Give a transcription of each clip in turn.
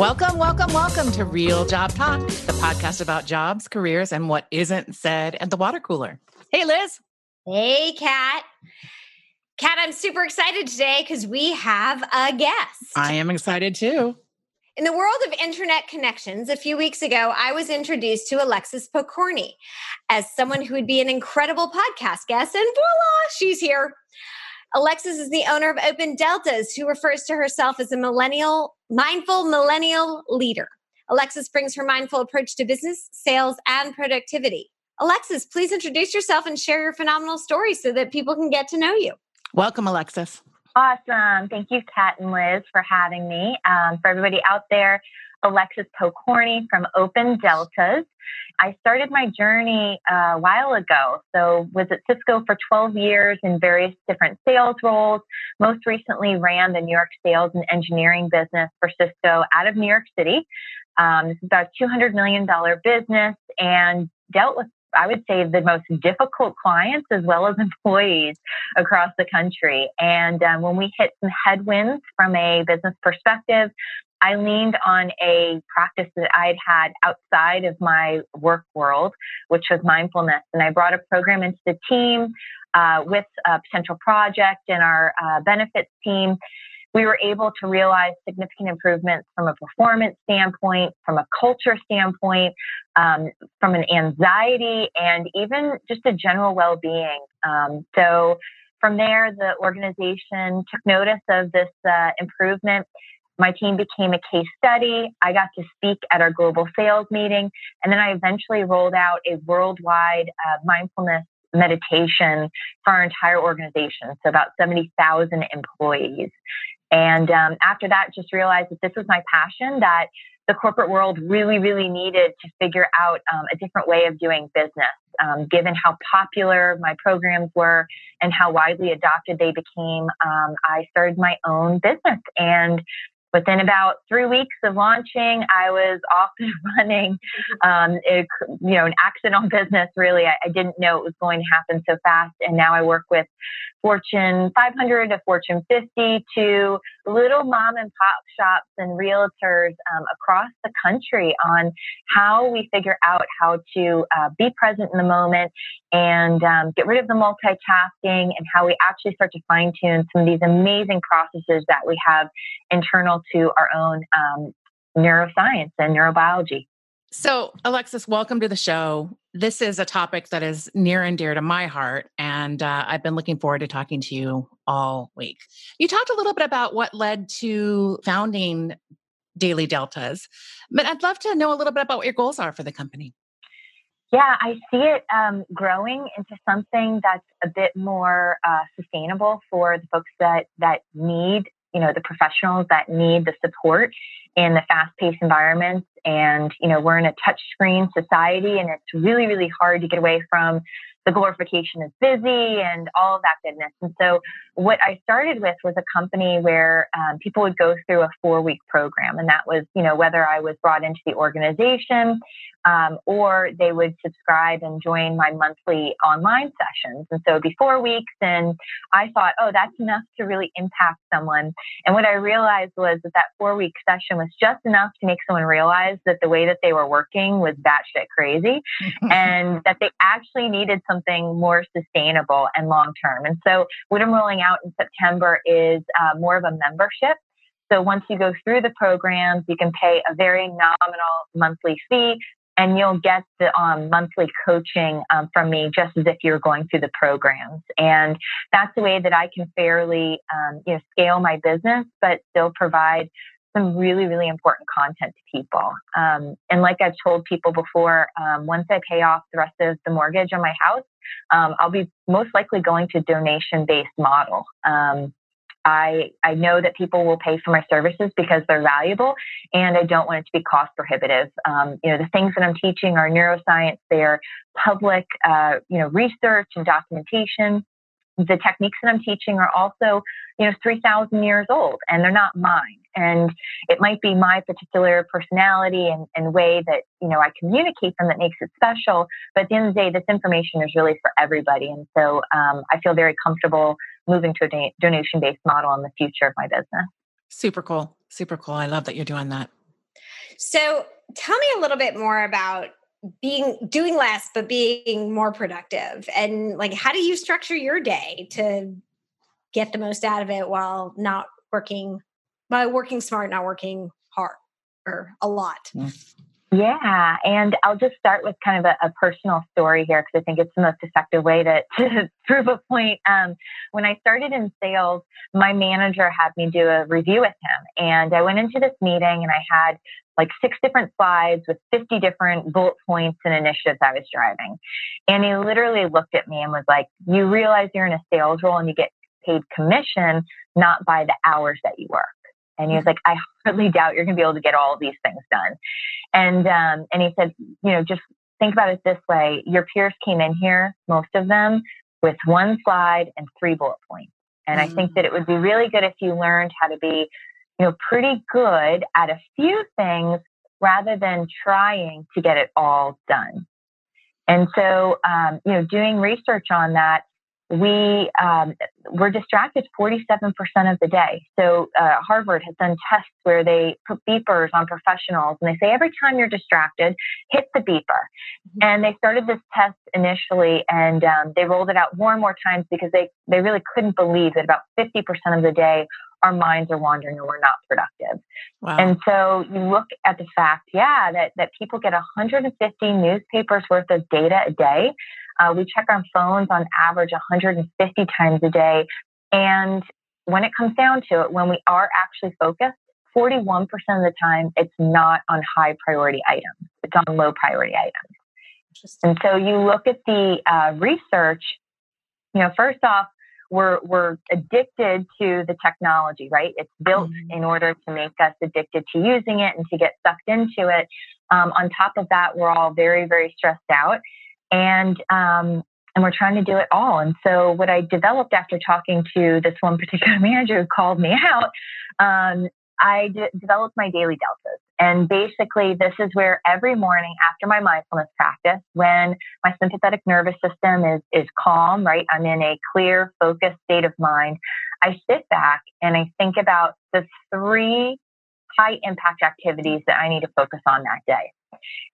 Welcome, welcome, welcome to Real Job Talk, the podcast about jobs, careers, and what isn't said at the water cooler. Hey, Liz. Hey, Kat. Kat, I'm super excited today because we have a guest. I am excited too. In the world of internet connections, a few weeks ago, I was introduced to Alexis Pokorny as someone who would be an incredible podcast guest, and voila, she's here. Alexis is the owner of Open Deltas, who refers to herself as a millennial, mindful millennial leader. Alexis brings her mindful approach to business, sales, and productivity. Alexis, please introduce yourself and share your phenomenal story so that people can get to know you. Welcome, Alexis. Awesome. Thank you, Kat and Liz, for having me. Um, for everybody out there, Alexis Pokorny from Open Deltas. I started my journey a while ago. So was at Cisco for 12 years in various different sales roles. Most recently ran the New York sales and engineering business for Cisco out of New York City. Um, this is about $200 million business and dealt with I would say the most difficult clients as well as employees across the country. And um, when we hit some headwinds from a business perspective, I leaned on a practice that I'd had outside of my work world, which was mindfulness. And I brought a program into the team uh, with a potential project and our uh, benefits team. We were able to realize significant improvements from a performance standpoint, from a culture standpoint, um, from an anxiety, and even just a general well being. Um, so, from there, the organization took notice of this uh, improvement my team became a case study. I got to speak at our global sales meeting. And then I eventually rolled out a worldwide uh, mindfulness meditation for our entire organization. So about 70,000 employees. And um, after that, just realized that this was my passion, that the corporate world really, really needed to figure out um, a different way of doing business, um, given how popular my programs were and how widely adopted they became. Um, I started my own business and Within about three weeks of launching, I was off and running. Um, it, you know, an accidental business. Really, I, I, didn't know it was going to happen so fast. And now I work with Fortune 500 to Fortune 50 to little mom and pop shops and realtors um, across the country on how we figure out how to uh, be present in the moment and um, get rid of the multitasking and how we actually start to fine tune some of these amazing processes that we have internal to our own um, neuroscience and neurobiology. So, Alexis, welcome to the show. This is a topic that is near and dear to my heart, and uh, I've been looking forward to talking to you all week. You talked a little bit about what led to founding Daily Deltas, but I'd love to know a little bit about what your goals are for the company. Yeah, I see it um, growing into something that's a bit more uh, sustainable for the folks that that need, you know, the professionals that need the support in the fast-paced environments. And you know, we're in a touchscreen society, and it's really, really hard to get away from the glorification is busy and all of that goodness. And so, what I started with was a company where um, people would go through a four week program. And that was, you know, whether I was brought into the organization um, or they would subscribe and join my monthly online sessions. And so, it'd be four weeks. And I thought, oh, that's enough to really impact someone. And what I realized was that that four week session was just enough to make someone realize that the way that they were working was batshit crazy and that they actually needed something more sustainable and long term. And so, what I'm rolling out in September is uh, more of a membership. So, once you go through the programs, you can pay a very nominal monthly fee and you'll get the um, monthly coaching um, from me just as if you're going through the programs. And that's the way that I can fairly, um, you know, scale my business, but still provide some really, really important content to people. Um, and like I've told people before, um, once I pay off the rest of the mortgage on my house, um, I'll be most likely going to donation based model. Um, I, I know that people will pay for my services because they're valuable and I don't want it to be cost prohibitive. Um, you know, the things that I'm teaching are neuroscience, they're public, uh, you know, research and documentation the techniques that I'm teaching are also, you know, 3,000 years old and they're not mine. And it might be my particular personality and, and way that, you know, I communicate them that makes it special. But at the end of the day, this information is really for everybody. And so um, I feel very comfortable moving to a donation based model in the future of my business. Super cool. Super cool. I love that you're doing that. So tell me a little bit more about being doing less but being more productive and like how do you structure your day to get the most out of it while not working by working smart not working hard or a lot mm. Yeah, and I'll just start with kind of a, a personal story here because I think it's the most effective way to, to prove a point. Um, when I started in sales, my manager had me do a review with him, and I went into this meeting and I had like six different slides with 50 different bullet points and initiatives I was driving. And he literally looked at me and was like, You realize you're in a sales role and you get paid commission, not by the hours that you work. And he was like, I hardly doubt you're going to be able to get all of these things done. And um, and he said, you know, just think about it this way: your peers came in here, most of them, with one slide and three bullet points. And mm-hmm. I think that it would be really good if you learned how to be, you know, pretty good at a few things rather than trying to get it all done. And so, um, you know, doing research on that, we um, we're distracted 47% of the day. So uh, Harvard has done tests where they put beepers on professionals, and they say every time you're distracted, hit the beeper. Mm-hmm. And they started this test initially, and um, they rolled it out more and more times because they they really couldn't believe that about 50% of the day our minds are wandering and we're not productive. Wow. And so you look at the fact, yeah, that, that people get 150 newspapers worth of data a day. Uh, we check our phones on average 150 times a day. And when it comes down to it, when we are actually focused, 41% of the time, it's not on high priority items, it's on low priority items. And so you look at the uh, research, you know, first off, we're, we're addicted to the technology, right? It's built mm-hmm. in order to make us addicted to using it and to get sucked into it. Um, on top of that, we're all very, very stressed out and um, and we're trying to do it all. And so, what I developed after talking to this one particular manager who called me out, um, I d- developed my daily deltas. And basically, this is where every morning after my mindfulness practice, when my sympathetic nervous system is, is calm, right? I'm in a clear, focused state of mind. I sit back and I think about the three high impact activities that I need to focus on that day.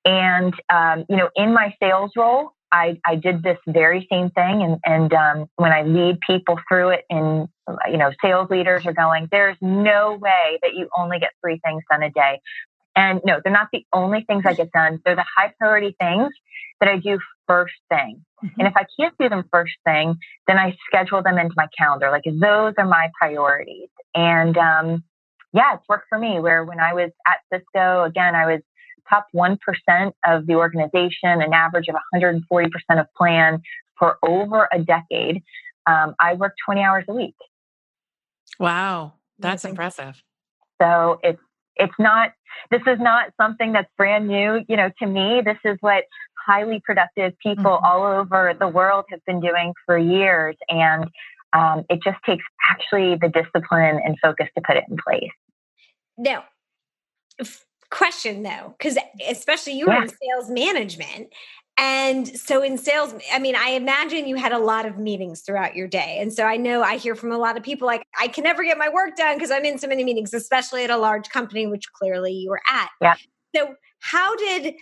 And, um, you know, in my sales role, I, I did this very same thing. And, and um, when I lead people through it, and, you know, sales leaders are going, there's no way that you only get three things done a day. And no, they're not the only things I get done. They're the high priority things that I do first thing. Mm-hmm. And if I can't do them first thing, then I schedule them into my calendar. Like those are my priorities. And um, yeah, it's worked for me. Where when I was at Cisco, again, I was top 1% of the organization, an average of 140% of plan for over a decade. Um, I work 20 hours a week. Wow, that's impressive. So it's it's not this is not something that's brand new, you know, to me. This is what highly productive people mm-hmm. all over the world have been doing for years, and um, it just takes actually the discipline and focus to put it in place. Now, question though, because especially you yeah. were in sales management. And so in sales, I mean, I imagine you had a lot of meetings throughout your day. And so I know I hear from a lot of people like, I can never get my work done because I'm in so many meetings, especially at a large company, which clearly you were at. Yeah. So how did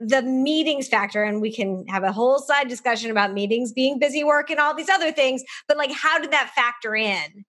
the meetings factor and we can have a whole side discussion about meetings being busy work and all these other things but like how did that factor in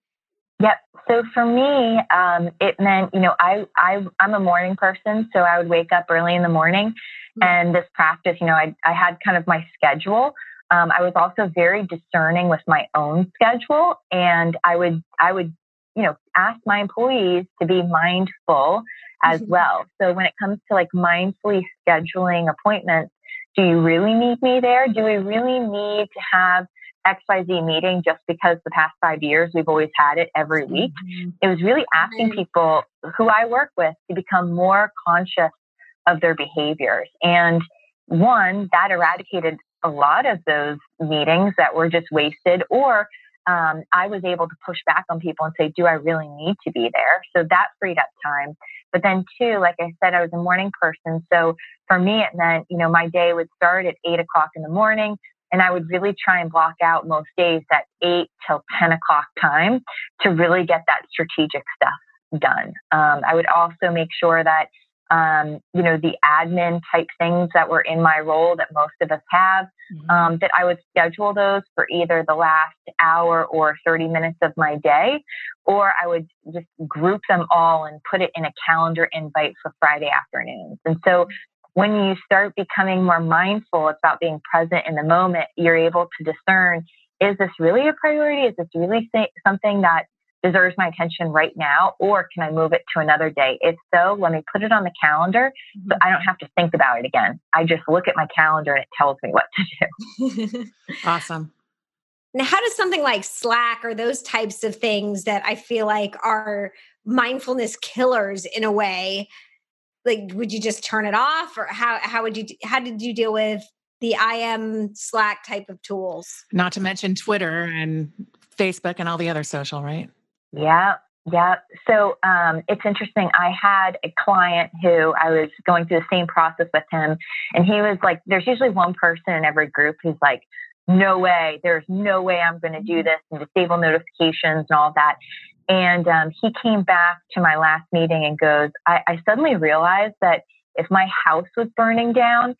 Yep. So for me, um, it meant, you know, I, I, I'm a morning person. So I would wake up early in the morning mm-hmm. and this practice, you know, I, I had kind of my schedule. Um, I was also very discerning with my own schedule and I would, I would, you know, ask my employees to be mindful as mm-hmm. well. So when it comes to like mindfully scheduling appointments, do you really need me there? Do we really need to have XYZ meeting just because the past five years we've always had it every week. Mm-hmm. It was really asking people who I work with to become more conscious of their behaviors. And one, that eradicated a lot of those meetings that were just wasted, or um, I was able to push back on people and say, Do I really need to be there? So that freed up time. But then, two, like I said, I was a morning person. So for me, it meant, you know, my day would start at eight o'clock in the morning. And I would really try and block out most days that eight till 10 o'clock time to really get that strategic stuff done. Um, I would also make sure that um, you know, the admin type things that were in my role that most of us have, mm-hmm. um, that I would schedule those for either the last hour or 30 minutes of my day, or I would just group them all and put it in a calendar invite for Friday afternoons. And so when you start becoming more mindful about being present in the moment, you're able to discern is this really a priority? Is this really something that deserves my attention right now, or can I move it to another day? If so, let me put it on the calendar mm-hmm. so I don't have to think about it again. I just look at my calendar and it tells me what to do. awesome. Now, how does something like Slack or those types of things that I feel like are mindfulness killers in a way, like would you just turn it off, or how how would you how did you deal with the IM Slack type of tools? Not to mention Twitter and Facebook and all the other social, right? Yeah, yeah. So um, it's interesting. I had a client who I was going through the same process with him, and he was like, there's usually one person in every group who's like, no way, there's no way I'm going to do this and disable notifications and all that. And um, he came back to my last meeting and goes, I, I suddenly realized that if my house was burning down,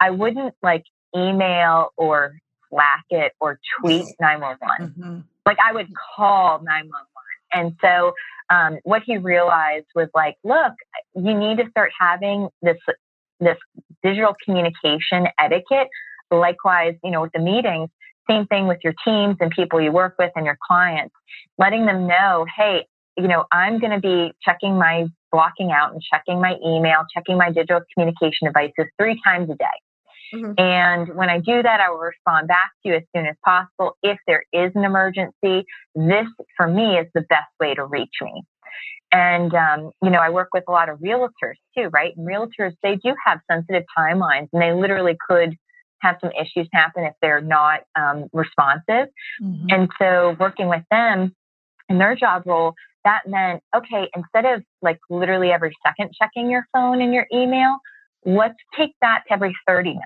I wouldn't like email or Slack it or tweet 911. Mm-hmm. Like I would call 911 and so um, what he realized was like, look, you need to start having this this digital communication etiquette. Likewise, you know, with the meetings, same thing with your teams and people you work with and your clients, letting them know, hey, you know, I'm going to be checking my blocking out and checking my email, checking my digital communication devices three times a day. Mm-hmm. And when I do that, I will respond back to you as soon as possible. If there is an emergency, this for me is the best way to reach me. And, um, you know, I work with a lot of realtors too, right? And realtors, they do have sensitive timelines and they literally could have some issues happen if they're not um, responsive. Mm-hmm. And so working with them in their job role, that meant, okay, instead of like literally every second checking your phone and your email, let's take that to every 30 minutes.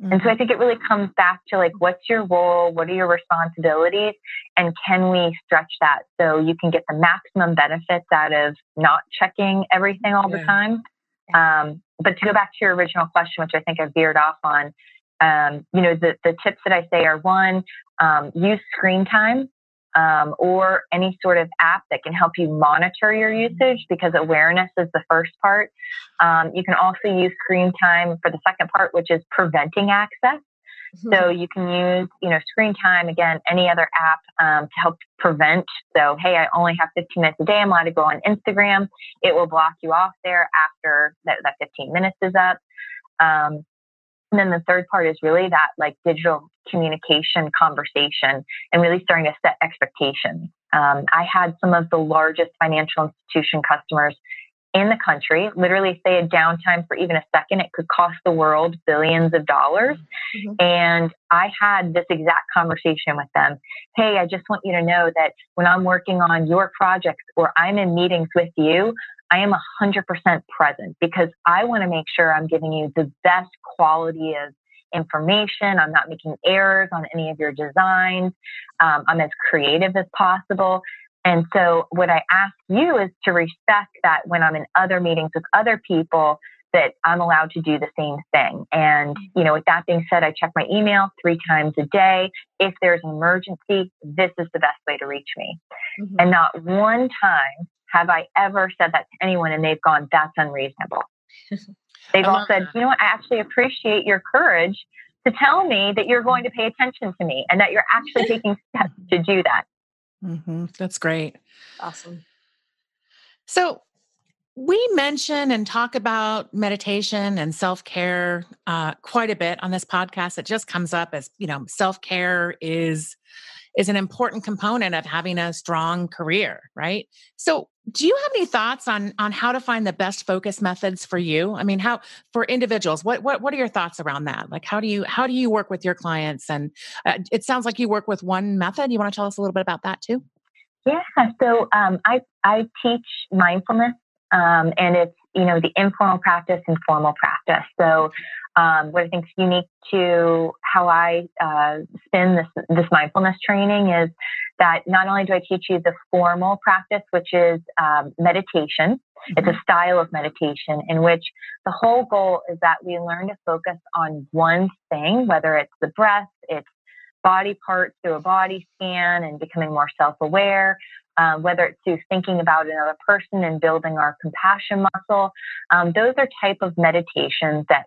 Mm-hmm. And so I mm-hmm. think it really comes back to like, what's your role? What are your responsibilities? And can we stretch that so you can get the maximum benefits out of not checking everything all yeah. the time? Um, but to go back to your original question, which I think I veered off on, um, you know, the, the tips that I say are one, um, use screen time um, or any sort of app that can help you monitor your usage because awareness is the first part. Um, you can also use screen time for the second part, which is preventing access. Mm-hmm. So you can use, you know, screen time again, any other app um, to help prevent. So, hey, I only have 15 minutes a day. I'm allowed to go on Instagram. It will block you off there after that, that 15 minutes is up. Um, and then the third part is really that like digital communication conversation and really starting to set expectations. Um, I had some of the largest financial institution customers in the country. Literally, if they had downtime for even a second, it could cost the world billions of dollars. Mm-hmm. And I had this exact conversation with them. Hey, I just want you to know that when I'm working on your projects or I'm in meetings with you, I am 100% present because I want to make sure I'm giving you the best quality of information. I'm not making errors on any of your designs. Um, I'm as creative as possible. And so, what I ask you is to respect that when I'm in other meetings with other people, that I'm allowed to do the same thing. And, you know, with that being said, I check my email three times a day. If there's an emergency, this is the best way to reach me. Mm-hmm. And not one time have I ever said that to anyone and they've gone, that's unreasonable. They've all said, that. you know what, I actually appreciate your courage to tell me that you're going to pay attention to me and that you're actually taking steps to do that. Mm-hmm. That's great. Awesome. So, we mention and talk about meditation and self care uh, quite a bit on this podcast. It just comes up as you know, self care is is an important component of having a strong career, right? So, do you have any thoughts on on how to find the best focus methods for you? I mean, how for individuals? What what what are your thoughts around that? Like, how do you how do you work with your clients? And uh, it sounds like you work with one method. You want to tell us a little bit about that too? Yeah. So um, I I teach mindfulness, um, and it's you know, the informal practice and formal practice. So, um, what I think is unique to how I uh, spin this this mindfulness training is that not only do I teach you the formal practice, which is um, meditation, mm-hmm. it's a mm-hmm. style of meditation in which the whole goal is that we learn to focus on one thing, whether it's the breath, it's body parts through a body scan and becoming more self aware, um, whether it's through thinking about another person and building our compassion muscle. Um, those are type of meditations that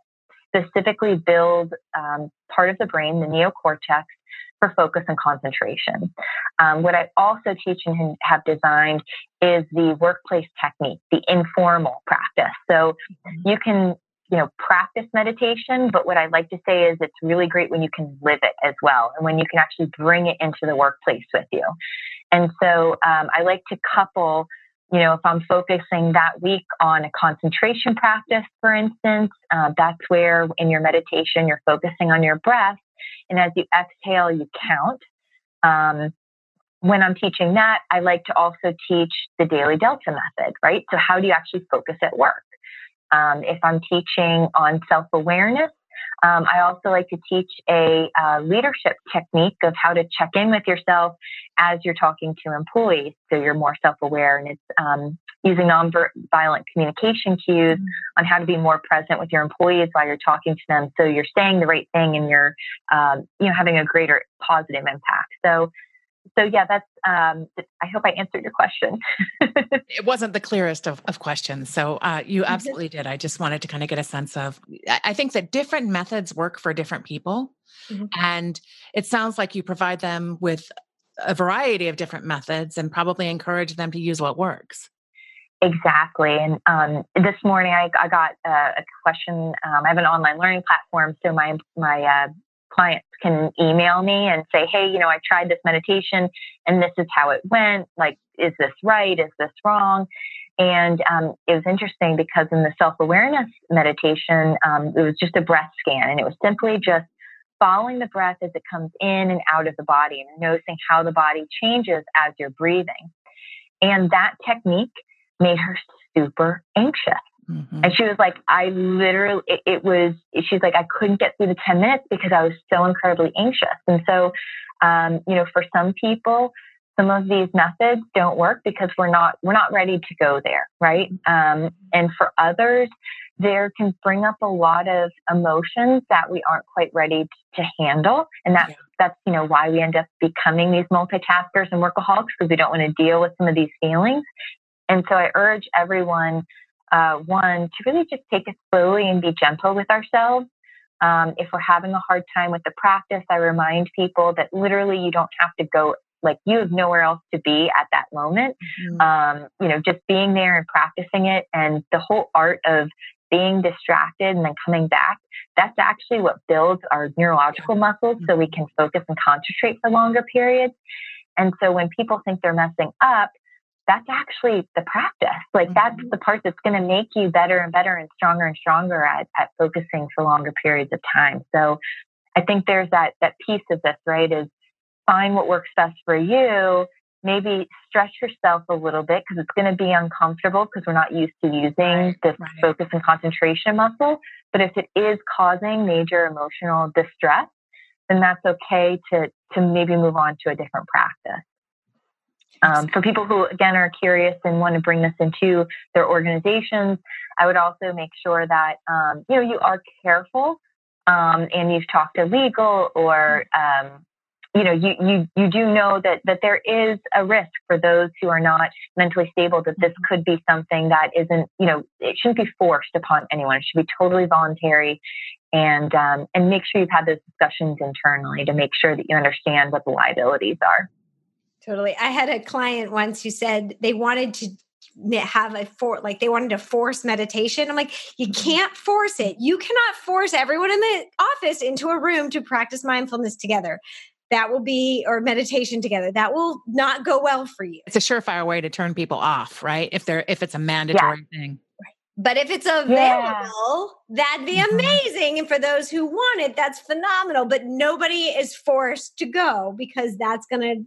specifically build um, part of the brain, the neocortex, for focus and concentration. Um, what I also teach and have designed is the workplace technique, the informal practice. So mm-hmm. you can you know practice meditation but what i like to say is it's really great when you can live it as well and when you can actually bring it into the workplace with you and so um, i like to couple you know, if I'm focusing that week on a concentration practice, for instance, uh, that's where in your meditation you're focusing on your breath. And as you exhale, you count. Um, when I'm teaching that, I like to also teach the daily delta method, right? So, how do you actually focus at work? Um, if I'm teaching on self awareness, um, I also like to teach a uh, leadership technique of how to check in with yourself as you're talking to employees. So you're more self aware and it's um, using nonviolent communication cues mm-hmm. on how to be more present with your employees while you're talking to them. So you're saying the right thing and you're, um, you know, having a greater positive impact. So so yeah, that's. Um, I hope I answered your question. it wasn't the clearest of, of questions, so uh, you mm-hmm. absolutely did. I just wanted to kind of get a sense of. I think that different methods work for different people, mm-hmm. and it sounds like you provide them with a variety of different methods, and probably encourage them to use what works. Exactly. And um, this morning I, I got a, a question. Um, I have an online learning platform, so my my uh, clients can email me and say, hey, you know, I tried this meditation and this is how it went. Like, is this right? Is this wrong? And um, it was interesting because in the self awareness meditation, um, it was just a breath scan and it was simply just following the breath as it comes in and out of the body and noticing how the body changes as you're breathing. And that technique made her super anxious. Mm-hmm. And she was like, I literally, it, it, was, she's like, I couldn't get through the 10 minutes because I was so incredibly anxious. And so, um, you know, for some people, some of these methods don't work because we're not, we're not ready to go there. Right. Um, and for others, there can bring up a lot of emotions that we aren't quite ready to handle. And that's, yeah. that's, you know, why we end up becoming these multitaskers and workaholics because we don't want to deal with some of these feelings. And so I urge everyone uh, one, to really just take it slowly and be gentle with ourselves. Um, if we're having a hard time with the practice, I remind people that literally you don't have to go, like, you have nowhere else to be at that moment. Mm-hmm. Um, you know, just being there and practicing it and the whole art of being distracted and then coming back, that's actually what builds our neurological muscles so we can focus and concentrate for longer periods. And so when people think they're messing up, that's actually the practice. Like that's mm-hmm. the part that's going to make you better and better and stronger and stronger at, at focusing for longer periods of time. So I think there's that that piece of this, right? Is find what works best for you. Maybe stretch yourself a little bit because it's going to be uncomfortable because we're not used to using right, this right. focus and concentration muscle. But if it is causing major emotional distress, then that's okay to to maybe move on to a different practice. Um, for people who, again, are curious and want to bring this into their organizations, I would also make sure that um, you know you are careful um, and you've talked to legal or um, you know you, you you do know that that there is a risk for those who are not mentally stable that this could be something that isn't you know it shouldn't be forced upon anyone. It should be totally voluntary and um, and make sure you've had those discussions internally to make sure that you understand what the liabilities are. Totally. I had a client once who said they wanted to have a for like they wanted to force meditation. I'm like, you mm-hmm. can't force it. You cannot force everyone in the office into a room to practice mindfulness together. That will be or meditation together. That will not go well for you. It's a surefire way to turn people off, right? If they're if it's a mandatory yeah. thing. But if it's available, yeah. that'd be mm-hmm. amazing. And for those who want it, that's phenomenal. But nobody is forced to go because that's going to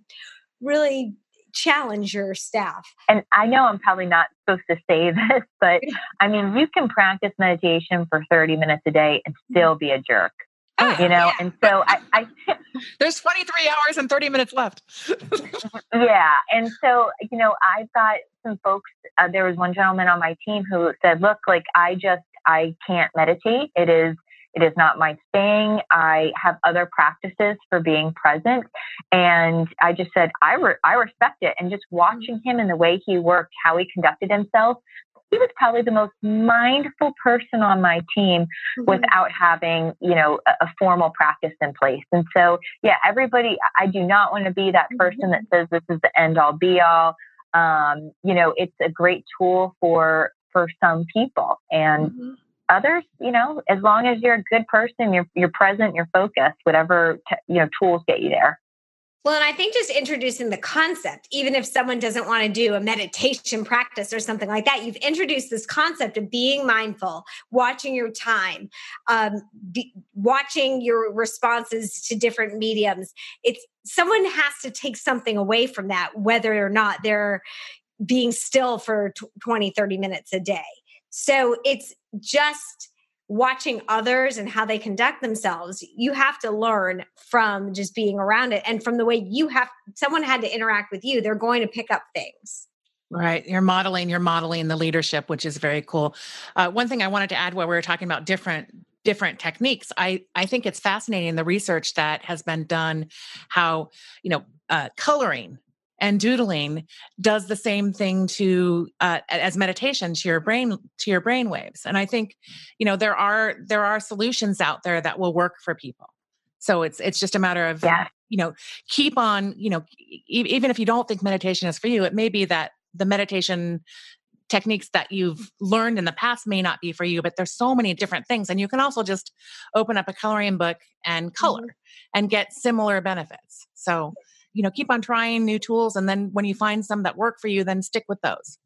really challenge your staff. And I know I'm probably not supposed to say this, but I mean, you can practice meditation for 30 minutes a day and mm-hmm. still be a jerk. Oh, you know, yeah. and so I, I there's 23 hours and 30 minutes left. yeah. And so, you know, I've got some folks, uh, there was one gentleman on my team who said, look, like I just, I can't meditate. It is it is not my thing. I have other practices for being present. And I just said, I, re- I respect it. And just watching him and the way he worked, how he conducted himself, he was probably the most mindful person on my team mm-hmm. without having, you know, a, a, formal practice in place. And so, yeah, everybody, I do not want to be that person mm-hmm. that says this is the end all be all. Um, you know, it's a great tool for for some people. And mm-hmm others, you know, as long as you're a good person, you're you're present, you're focused, whatever t- you know tools get you there. Well, and I think just introducing the concept, even if someone doesn't want to do a meditation practice or something like that, you've introduced this concept of being mindful, watching your time, um, be, watching your responses to different mediums. It's someone has to take something away from that, whether or not they're being still for 20, 30 minutes a day. So it's just watching others and how they conduct themselves you have to learn from just being around it and from the way you have someone had to interact with you they're going to pick up things. Right. You're modeling you're modeling the leadership which is very cool. Uh, one thing i wanted to add while we were talking about different different techniques i i think it's fascinating the research that has been done how you know uh, coloring and doodling does the same thing to uh, as meditation to your brain to your brain waves and i think you know there are there are solutions out there that will work for people so it's it's just a matter of yeah. you know keep on you know e- even if you don't think meditation is for you it may be that the meditation techniques that you've learned in the past may not be for you but there's so many different things and you can also just open up a coloring book and color mm-hmm. and get similar benefits so you know keep on trying new tools and then when you find some that work for you then stick with those.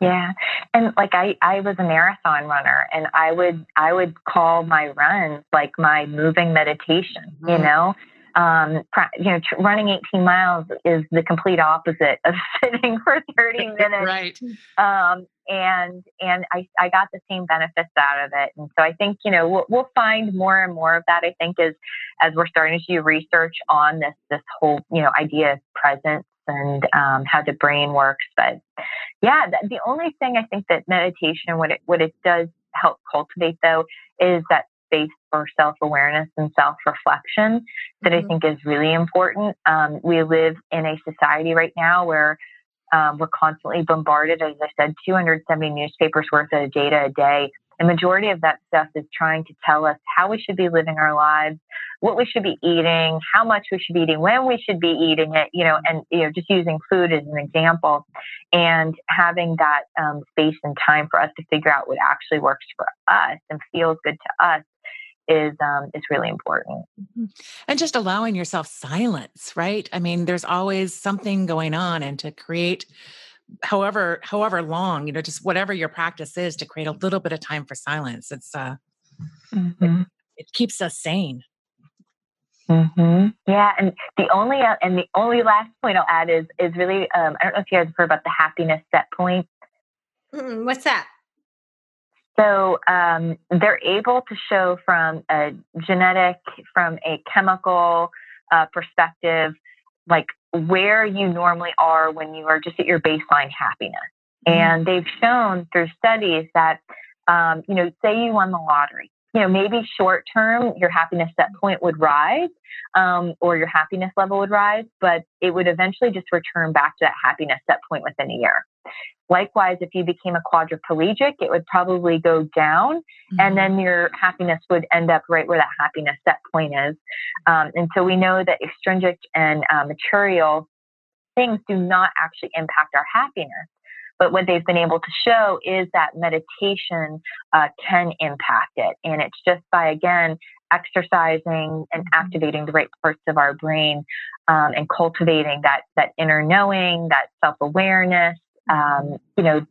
Yeah. And like i i was a marathon runner and i would i would call my runs like my moving meditation mm-hmm. you know um, you know, running 18 miles is the complete opposite of sitting for 30 minutes. right. Um, and and I, I got the same benefits out of it. And so I think you know we'll, we'll find more and more of that. I think as as we're starting to do research on this this whole you know idea of presence and um, how the brain works. But yeah, the, the only thing I think that meditation what it what it does help cultivate though is that space for self awareness and self reflection that mm-hmm. I think is really important. Um, we live in a society right now where um, we're constantly bombarded, as I said, 270 newspapers worth of data a day. The majority of that stuff is trying to tell us how we should be living our lives, what we should be eating, how much we should be eating, when we should be eating it, you know, and, you know, just using food as an example and having that um, space and time for us to figure out what actually works for us and feels good to us is um, is really important. Mm-hmm. And just allowing yourself silence, right? I mean, there's always something going on, and to create however however long you know just whatever your practice is to create a little bit of time for silence it's uh mm-hmm. it, it, keeps us sane mm-hmm. yeah and the only uh, and the only last point i'll add is is really um, i don't know if you guys heard about the happiness set point mm what's that so um, they're able to show from a genetic, from a chemical uh, perspective, like where you normally are when you are just at your baseline happiness. Mm-hmm. And they've shown through studies that, um, you know, say you won the lottery, you know, maybe short term your happiness set point would rise um, or your happiness level would rise, but it would eventually just return back to that happiness set point within a year. Likewise, if you became a quadriplegic, it would probably go down, mm-hmm. and then your happiness would end up right where that happiness set point is. Um, and so we know that extrinsic and uh, material things do not actually impact our happiness. But what they've been able to show is that meditation uh, can impact it. And it's just by, again, exercising and mm-hmm. activating the right parts of our brain um, and cultivating that, that inner knowing, that self awareness, um, you know,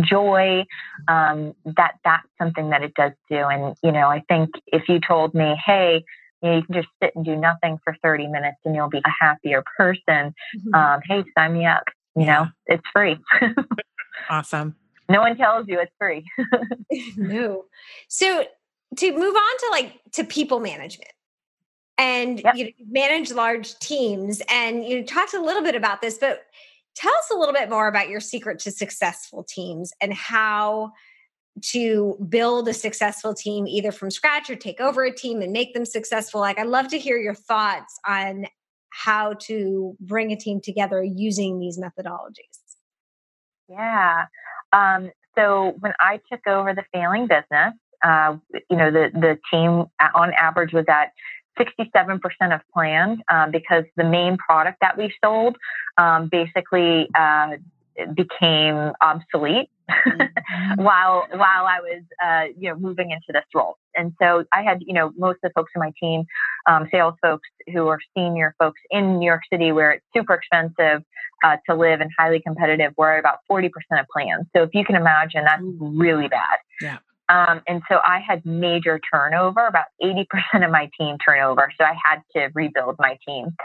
joy, um, that that's something that it does do. And, you know, I think if you told me, hey, you know, you can just sit and do nothing for 30 minutes and you'll be a happier person. Mm-hmm. Um, hey, sign me up. You know, it's free. awesome. No one tells you it's free. no. So to move on to like to people management and yep. you manage large teams and you talked a little bit about this, but tell us a little bit more about your secret to successful teams and how to build a successful team either from scratch or take over a team and make them successful like i'd love to hear your thoughts on how to bring a team together using these methodologies. Yeah um, so when i took over the failing business uh, you know the, the team on average was at 67% of plan um, because the main product that we sold um, basically uh, became obsolete mm-hmm. while while I was uh, you know moving into this role. And so I had you know most of the folks in my team, um, sales folks who are senior folks in New York City, where it's super expensive uh, to live and highly competitive. We're at about forty percent of plans. So if you can imagine, that's really bad. Yeah. Um, and so I had major turnover, about 80% of my team turnover. So I had to rebuild my team.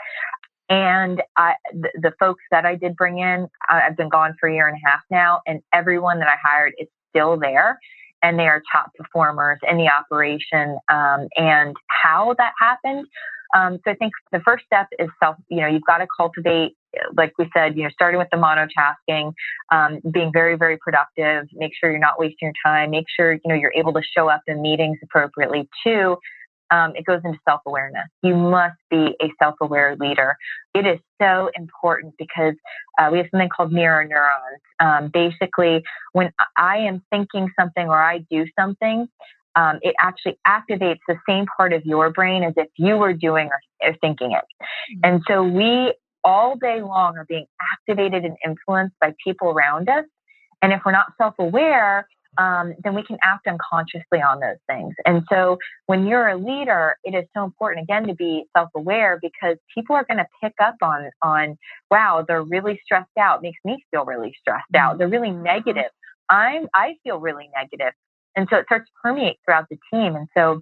And I, the, the, folks that I did bring in, I've been gone for a year and a half now, and everyone that I hired is still there, and they are top performers in the operation. Um, and how that happened. Um, so I think the first step is self. You know, you've got to cultivate, like we said, you know, starting with the monotasking, um, being very, very productive. Make sure you're not wasting your time. Make sure you know you're able to show up in meetings appropriately. too um, it goes into self awareness. You must be a self aware leader. It is so important because uh, we have something called mirror neurons. Um, basically, when I am thinking something or I do something, um, it actually activates the same part of your brain as if you were doing or, or thinking it. Mm-hmm. And so we all day long are being activated and influenced by people around us. And if we're not self aware, um, then we can act unconsciously on those things. And so when you're a leader, it is so important again to be self-aware because people are going to pick up on on wow, they're really stressed out. Makes me feel really stressed out. They're really mm-hmm. negative. I'm I feel really negative. And so it starts to permeate throughout the team. And so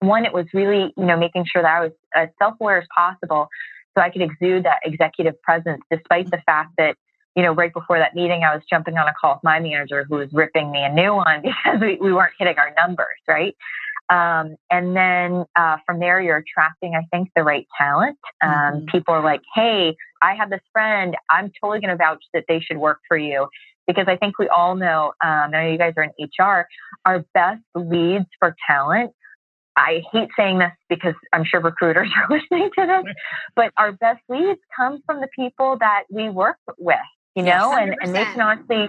one, it was really, you know, making sure that I was as self-aware as possible so I could exude that executive presence despite the fact that you know, right before that meeting, I was jumping on a call with my manager who was ripping me a new one because we, we weren't hitting our numbers, right? Um, and then uh, from there, you're attracting, I think, the right talent. Um, mm-hmm. People are like, hey, I have this friend. I'm totally going to vouch that they should work for you. Because I think we all know, um, I know you guys are in HR, our best leads for talent I hate saying this because I'm sure recruiters are listening to this, but our best leads come from the people that we work with you know, yes, and, and they can honestly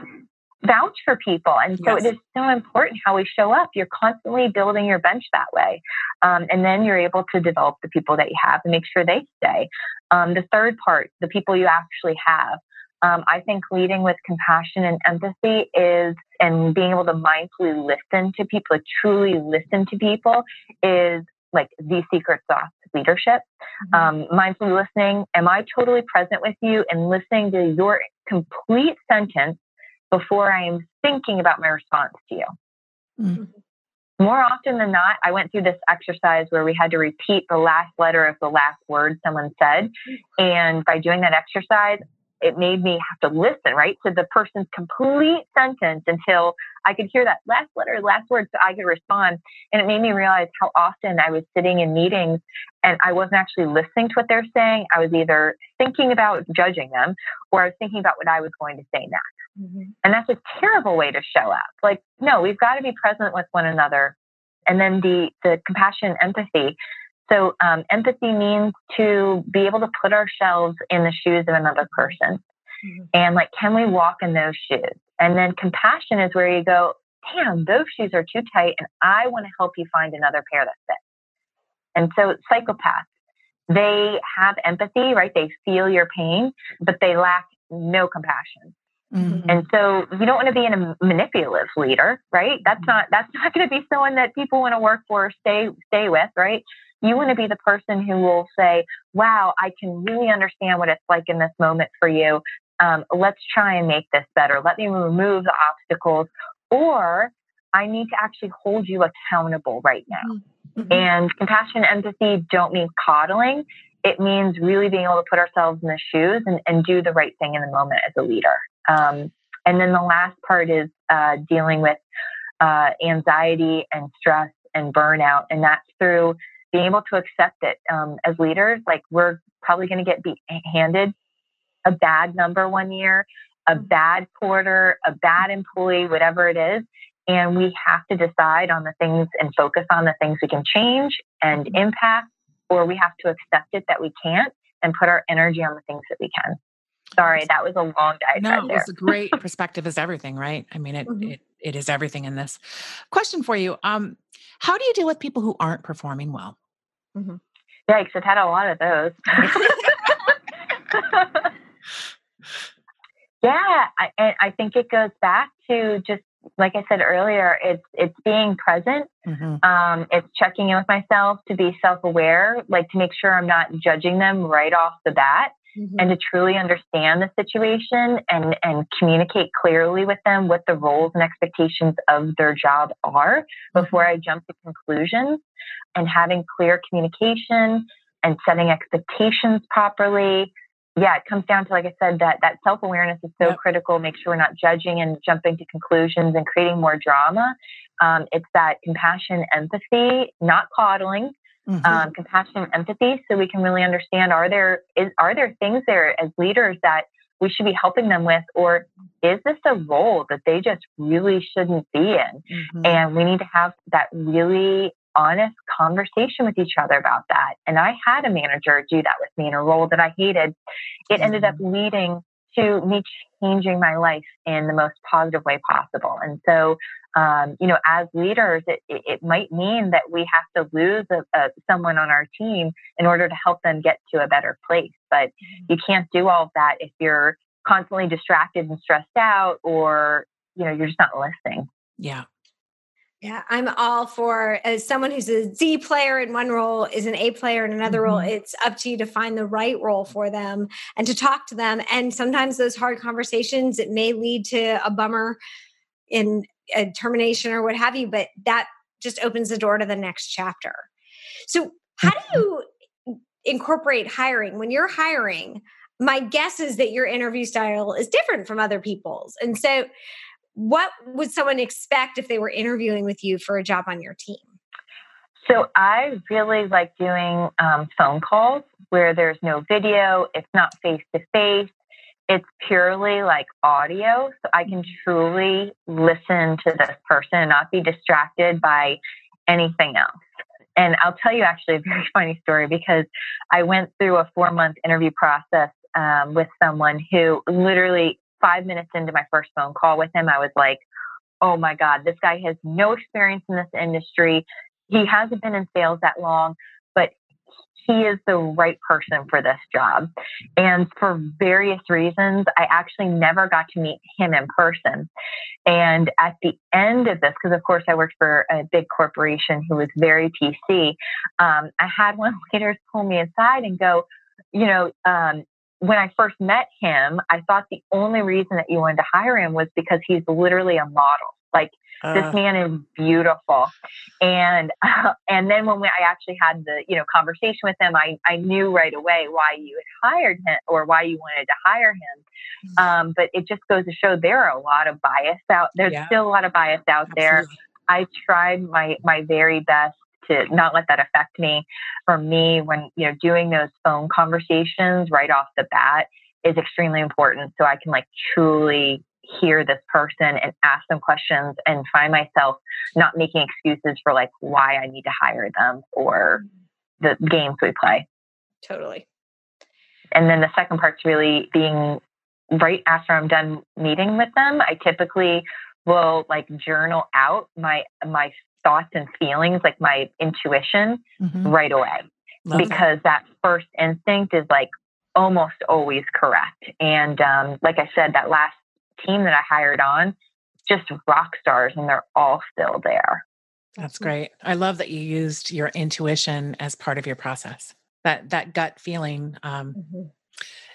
vouch for people. And so yes. it is so important how we show up. You're constantly building your bench that way. Um, and then you're able to develop the people that you have and make sure they stay. Um, the third part, the people you actually have. Um, I think leading with compassion and empathy is, and being able to mindfully listen to people, like truly listen to people, is like the secret sauce leadership. Mm-hmm. Um, mindfully listening. Am I totally present with you and listening to your complete sentence before I am thinking about my response to you? Mm-hmm. More often than not, I went through this exercise where we had to repeat the last letter of the last word someone said. And by doing that exercise, it made me have to listen, right, to the person's complete sentence until I could hear that last letter, last word, so I could respond. And it made me realize how often I was sitting in meetings and I wasn't actually listening to what they're saying. I was either thinking about judging them or I was thinking about what I was going to say next. Mm-hmm. And that's a terrible way to show up. Like, no, we've got to be present with one another. And then the the compassion, empathy. So um, empathy means to be able to put ourselves in the shoes of another person. Mm-hmm. And like, can we walk in those shoes? And then compassion is where you go, damn, those shoes are too tight and I want to help you find another pair that fits. And so psychopaths, they have empathy, right? They feel your pain, but they lack no compassion. Mm-hmm. And so you don't want to be a manipulative leader, right? That's mm-hmm. not that's not going to be someone that people want to work for, stay stay with, right? You want to be the person who will say, "Wow, I can really understand what it's like in this moment for you. Um, let's try and make this better. Let me remove the obstacles, or I need to actually hold you accountable right now." Mm-hmm. Mm-hmm. And compassion and empathy don't mean coddling. It means really being able to put ourselves in the shoes and, and do the right thing in the moment as a leader. Um, and then the last part is uh, dealing with uh, anxiety and stress and burnout. And that's through being able to accept it um, as leaders. Like we're probably going to get be handed a bad number one year, a mm-hmm. bad quarter, a bad employee, whatever it is. And we have to decide on the things and focus on the things we can change and mm-hmm. impact, or we have to accept it that we can't and put our energy on the things that we can. Sorry, that was a long diatribe. No, it's a great perspective is everything, right? I mean, it, mm-hmm. it it is everything in this. Question for you: um, How do you deal with people who aren't performing well? Mm-hmm. Yikes! I've had a lot of those. yeah, I, I think it goes back to just like I said earlier, it's it's being present. Mm-hmm. Um, it's checking in with myself to be self aware, like to make sure I'm not judging them right off the bat mm-hmm. and to truly understand the situation and, and communicate clearly with them what the roles and expectations of their job are before mm-hmm. I jump to conclusions and having clear communication and setting expectations properly. Yeah, it comes down to, like I said, that that self awareness is so yep. critical. Make sure we're not judging and jumping to conclusions and creating more drama. Um, it's that compassion, empathy, not coddling, mm-hmm. um, compassion, empathy, so we can really understand are there is are there things there as leaders that we should be helping them with, or is this a role that they just really shouldn't be in? Mm-hmm. And we need to have that really honest conversation with each other about that. And I had a manager do that with me in a role that I hated. It ended up mm-hmm. leading to me changing my life in the most positive way possible. And so um, you know, as leaders, it, it might mean that we have to lose a, a, someone on our team in order to help them get to a better place. But mm-hmm. you can't do all of that if you're constantly distracted and stressed out, or you know, you're just not listening. Yeah. Yeah, I'm all for as someone who's a Z player in one role is an A player in another mm-hmm. role. It's up to you to find the right role for them and to talk to them. And sometimes those hard conversations it may lead to a bummer in a termination or what have you, but that just opens the door to the next chapter. So, how do mm-hmm. you incorporate hiring when you're hiring? My guess is that your interview style is different from other people's. And so, what would someone expect if they were interviewing with you for a job on your team? So, I really like doing um, phone calls where there's no video, it's not face to face it's purely like audio. So I can truly listen to this person and not be distracted by anything else. And I'll tell you actually a very funny story because I went through a four month interview process um, with someone who literally five minutes into my first phone call with him, I was like, oh my God, this guy has no experience in this industry. He hasn't been in sales that long, but he is the right person for this job. And for various reasons, I actually never got to meet him in person. And at the end of this, because of course I worked for a big corporation who was very PC, um, I had one of leaders pull me aside and go, you know, um, when I first met him, I thought the only reason that you wanted to hire him was because he's literally a model. Like uh, this man is beautiful, and uh, and then when we, I actually had the you know conversation with him, I I knew right away why you had hired him or why you wanted to hire him. Mm. Um, but it just goes to show there are a lot of bias out. There's yeah. still a lot of bias out Absolutely. there. I tried my my very best to not let that affect me. For me, when you know doing those phone conversations right off the bat is extremely important, so I can like truly hear this person and ask them questions and find myself not making excuses for like why I need to hire them or the games we play. Totally. And then the second part's really being right after I'm done meeting with them, I typically will like journal out my my thoughts and feelings, like my intuition mm-hmm. right away. Love because that. that first instinct is like almost always correct. And um, like I said, that last team that I hired on, just rock stars, and they're all still there. That's great. I love that you used your intuition as part of your process. That that gut feeling, um, mm-hmm.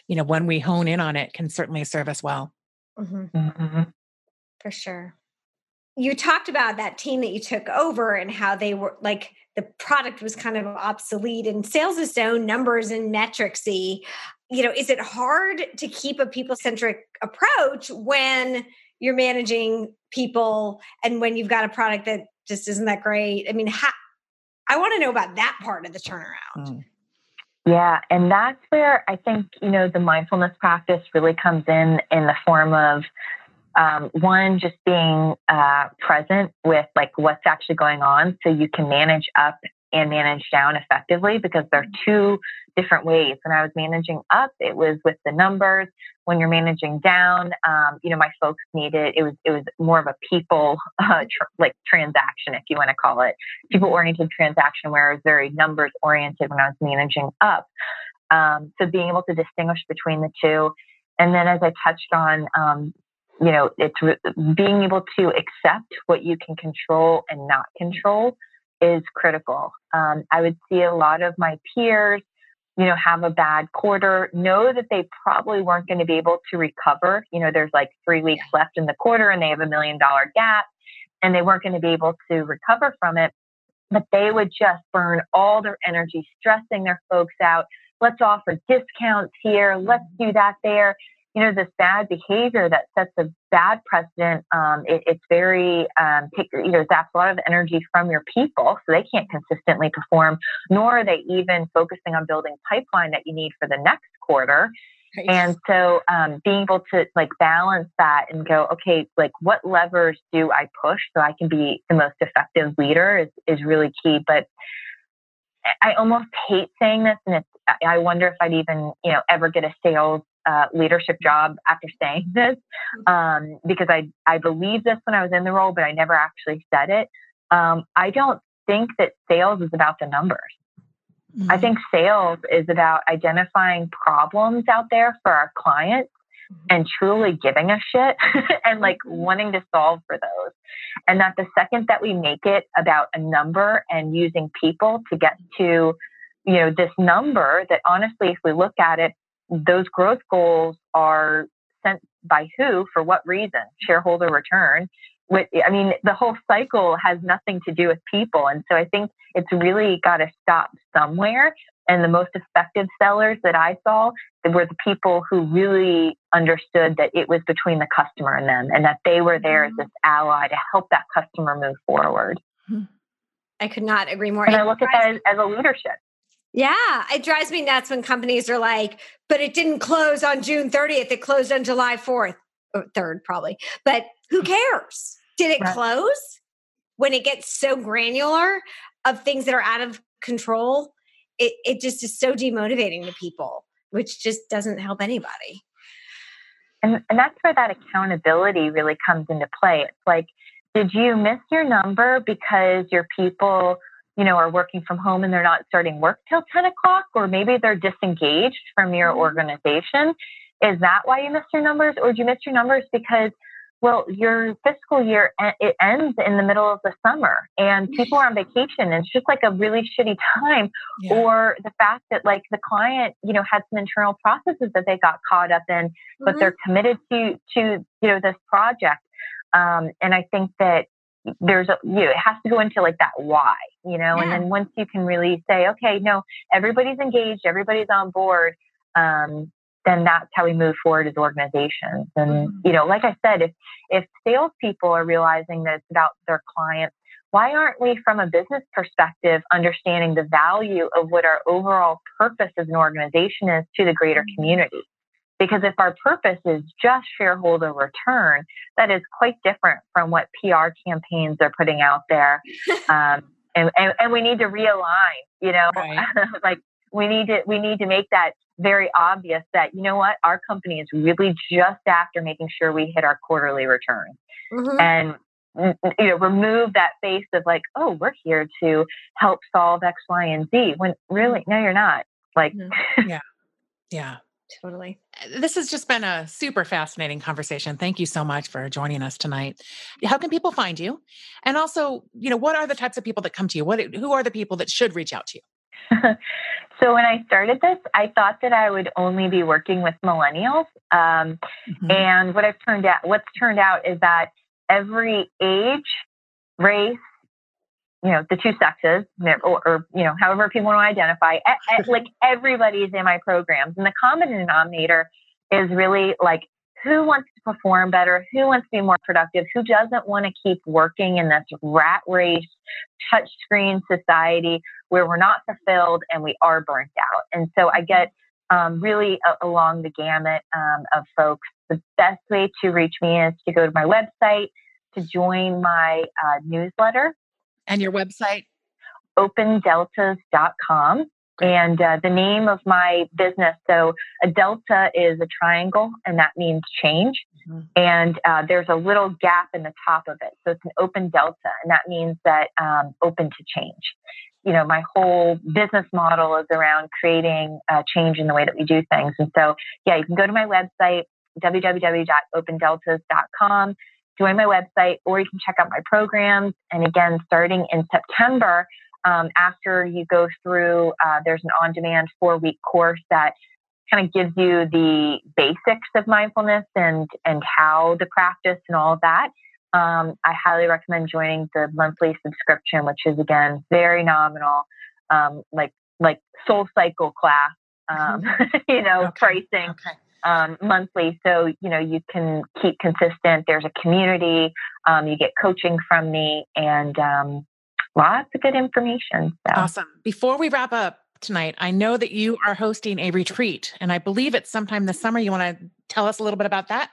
you know, when we hone in on it, can certainly serve us well. Mm-hmm. Mm-hmm. For sure. You talked about that team that you took over and how they were like the product was kind of obsolete and sales is so numbers and metricsy. You know, is it hard to keep a people centric approach when you're managing people and when you've got a product that just isn't that great? I mean, how, I want to know about that part of the turnaround. Mm. Yeah, and that's where I think, you know, the mindfulness practice really comes in in the form of um, one, just being uh, present with like what's actually going on so you can manage up and manage down effectively because there are two different ways. When I was managing up, it was with the numbers. When you're managing down, um, you know, my folks needed it was it was more of a people uh, tr- like transaction, if you want to call it people oriented transaction, where I was very numbers oriented when I was managing up. Um, so being able to distinguish between the two, and then as I touched on, um, you know, it's re- being able to accept what you can control and not control is critical. Um, I would see a lot of my peers, you know, have a bad quarter, know that they probably weren't going to be able to recover. You know, there's like three weeks left in the quarter and they have a million dollar gap and they weren't going to be able to recover from it. But they would just burn all their energy stressing their folks out. Let's offer discounts here. Let's do that there you know, this bad behavior that sets a bad precedent. Um, it, it's very, um, take, you know, zaps a lot of energy from your people, so they can't consistently perform, nor are they even focusing on building pipeline that you need for the next quarter. Right. And so, um, being able to like balance that and go, okay, like what levers do I push so I can be the most effective leader is is really key. But I almost hate saying this, and it's I wonder if I'd even you know ever get a sales uh, leadership job after saying this mm-hmm. um, because I I believe this when I was in the role, but I never actually said it. Um, I don't think that sales is about the numbers. Mm-hmm. I think sales is about identifying problems out there for our clients mm-hmm. and truly giving a shit and like mm-hmm. wanting to solve for those. And that the second that we make it about a number and using people to get to, you know, this number that honestly, if we look at it, those growth goals are sent by who for what reason? Shareholder return? I mean the whole cycle has nothing to do with people. And so i think it's really got to stop somewhere. And the most effective sellers that i saw were the people who really understood that it was between the customer and them and that they were there as mm-hmm. this ally to help that customer move forward. I could not agree more. And i look at that as, as a leadership yeah, it drives me nuts when companies are like, but it didn't close on June 30th. It closed on July 4th, or 3rd, probably. But who mm. cares? Did it right. close? When it gets so granular of things that are out of control, it, it just is so demotivating to people, which just doesn't help anybody. And, and that's where that accountability really comes into play. It's like, did you miss your number because your people you know, are working from home and they're not starting work till 10 o'clock, or maybe they're disengaged from your mm-hmm. organization. Is that why you missed your numbers? Or do you miss your numbers because, well, your fiscal year, it ends in the middle of the summer and people are on vacation and it's just like a really shitty time. Yeah. Or the fact that like the client, you know, had some internal processes that they got caught up in, but mm-hmm. they're committed to, to, you know, this project. Um, and I think that there's a you know, it has to go into like that why you know yeah. and then once you can really say okay no everybody's engaged everybody's on board um, then that's how we move forward as organizations and mm-hmm. you know like i said if if salespeople are realizing that it's about their clients why aren't we from a business perspective understanding the value of what our overall purpose as an organization is to the greater mm-hmm. community because if our purpose is just shareholder return, that is quite different from what PR campaigns are putting out there. Um, and, and, and, we need to realign, you know, right. like we need to, we need to make that very obvious that, you know what, our company is really just after making sure we hit our quarterly returns. Mm-hmm. And you know remove that face of like oh we're here to help solve x y and z when really no you're not like mm-hmm. yeah yeah Totally. This has just been a super fascinating conversation. Thank you so much for joining us tonight. How can people find you? And also, you know, what are the types of people that come to you? What who are the people that should reach out to you? so when I started this, I thought that I would only be working with millennials. Um, mm-hmm. And what I've turned out, what's turned out is that every age, race, you know, the two sexes, or, or you know, however people want to identify. like everybody's in my programs, and the common denominator is really like who wants to perform better, who wants to be more productive, who doesn't want to keep working in this rat race, touchscreen society where we're not fulfilled and we are burnt out. And so I get um, really a- along the gamut um, of folks. The best way to reach me is to go to my website, to join my uh, newsletter. And your website? opendeltas.com. And uh, the name of my business, so a delta is a triangle, and that means change. Mm-hmm. And uh, there's a little gap in the top of it. So it's an open delta, and that means that um, open to change. You know, my whole business model is around creating uh, change in the way that we do things. And so, yeah, you can go to my website, www.opendeltas.com, join my website, or you can check out my programs. And again, starting in September, um, after you go through, uh, there's an on demand four week course that kind of gives you the basics of mindfulness and, and how to practice and all of that. Um, I highly recommend joining the monthly subscription, which is again very nominal, um, like like Soul Cycle class, um, you know, okay. pricing okay. Um, monthly. So you know you can keep consistent. There's a community. Um, you get coaching from me, and um, lots of good information. So. Awesome. Before we wrap up tonight, I know that you are hosting a retreat, and I believe it's sometime this summer. You want to tell us a little bit about that?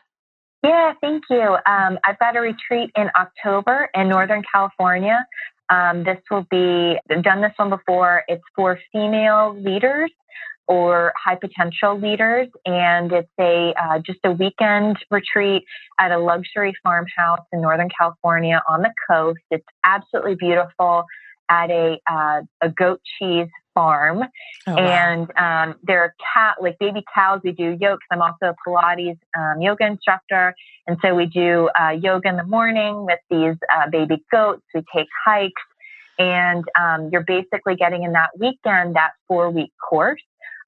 Yeah, thank you. Um, I've got a retreat in October in Northern California. Um, this will be I've done this one before. It's for female leaders or high potential leaders. And it's a uh, just a weekend retreat at a luxury farmhouse in Northern California on the coast. It's absolutely beautiful at a uh, a goat cheese farm, oh, and wow. um, there are cat like baby cows. We do yoga. I'm also a Pilates um, yoga instructor, and so we do uh, yoga in the morning with these uh, baby goats. We take hikes, and um, you're basically getting in that weekend that four week course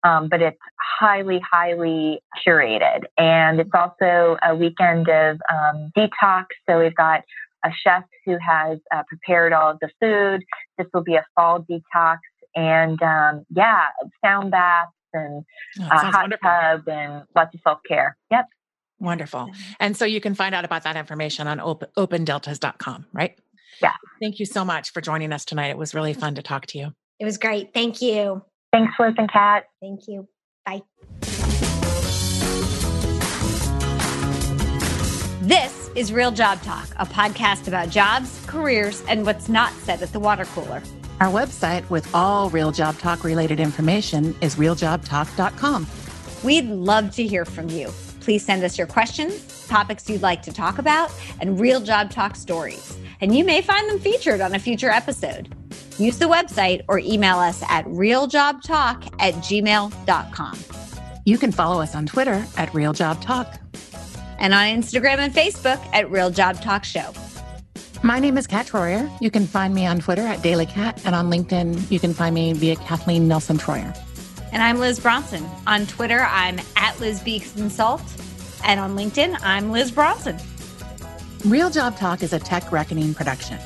um, but it's highly, highly curated. And it's also a weekend of um, detox. So we've got a chef who has uh, prepared all of the food. This will be a fall detox. And um, yeah, sound baths and oh, a hot wonderful. tub and lots of self care. Yep. Wonderful. And so you can find out about that information on open, opendeltas.com, right? Yeah. Thank you so much for joining us tonight. It was really fun to talk to you. It was great. Thank you. Thanks, Liz and Kat. Thank you. Bye. This is Real Job Talk, a podcast about jobs, careers, and what's not said at the water cooler. Our website with all Real Job Talk related information is realjobtalk.com. We'd love to hear from you. Please send us your questions, topics you'd like to talk about, and Real Job Talk stories. And you may find them featured on a future episode. Use the website or email us at realjobtalk at gmail.com. You can follow us on Twitter at RealJobTalk And on Instagram and Facebook at Real Job Talk Show. My name is Kat Troyer. You can find me on Twitter at Daily Cat, and on LinkedIn, you can find me via Kathleen Nelson Troyer. And I'm Liz Bronson. On Twitter, I'm at Liz Beekson Salt. And on LinkedIn, I'm Liz Bronson. Real Job Talk is a Tech Reckoning production.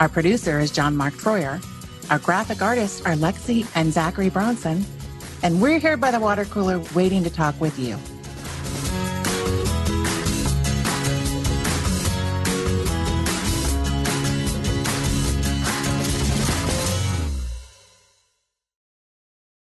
Our producer is John Mark Troyer. Our graphic artists are Lexi and Zachary Bronson. And we're here by the water cooler waiting to talk with you.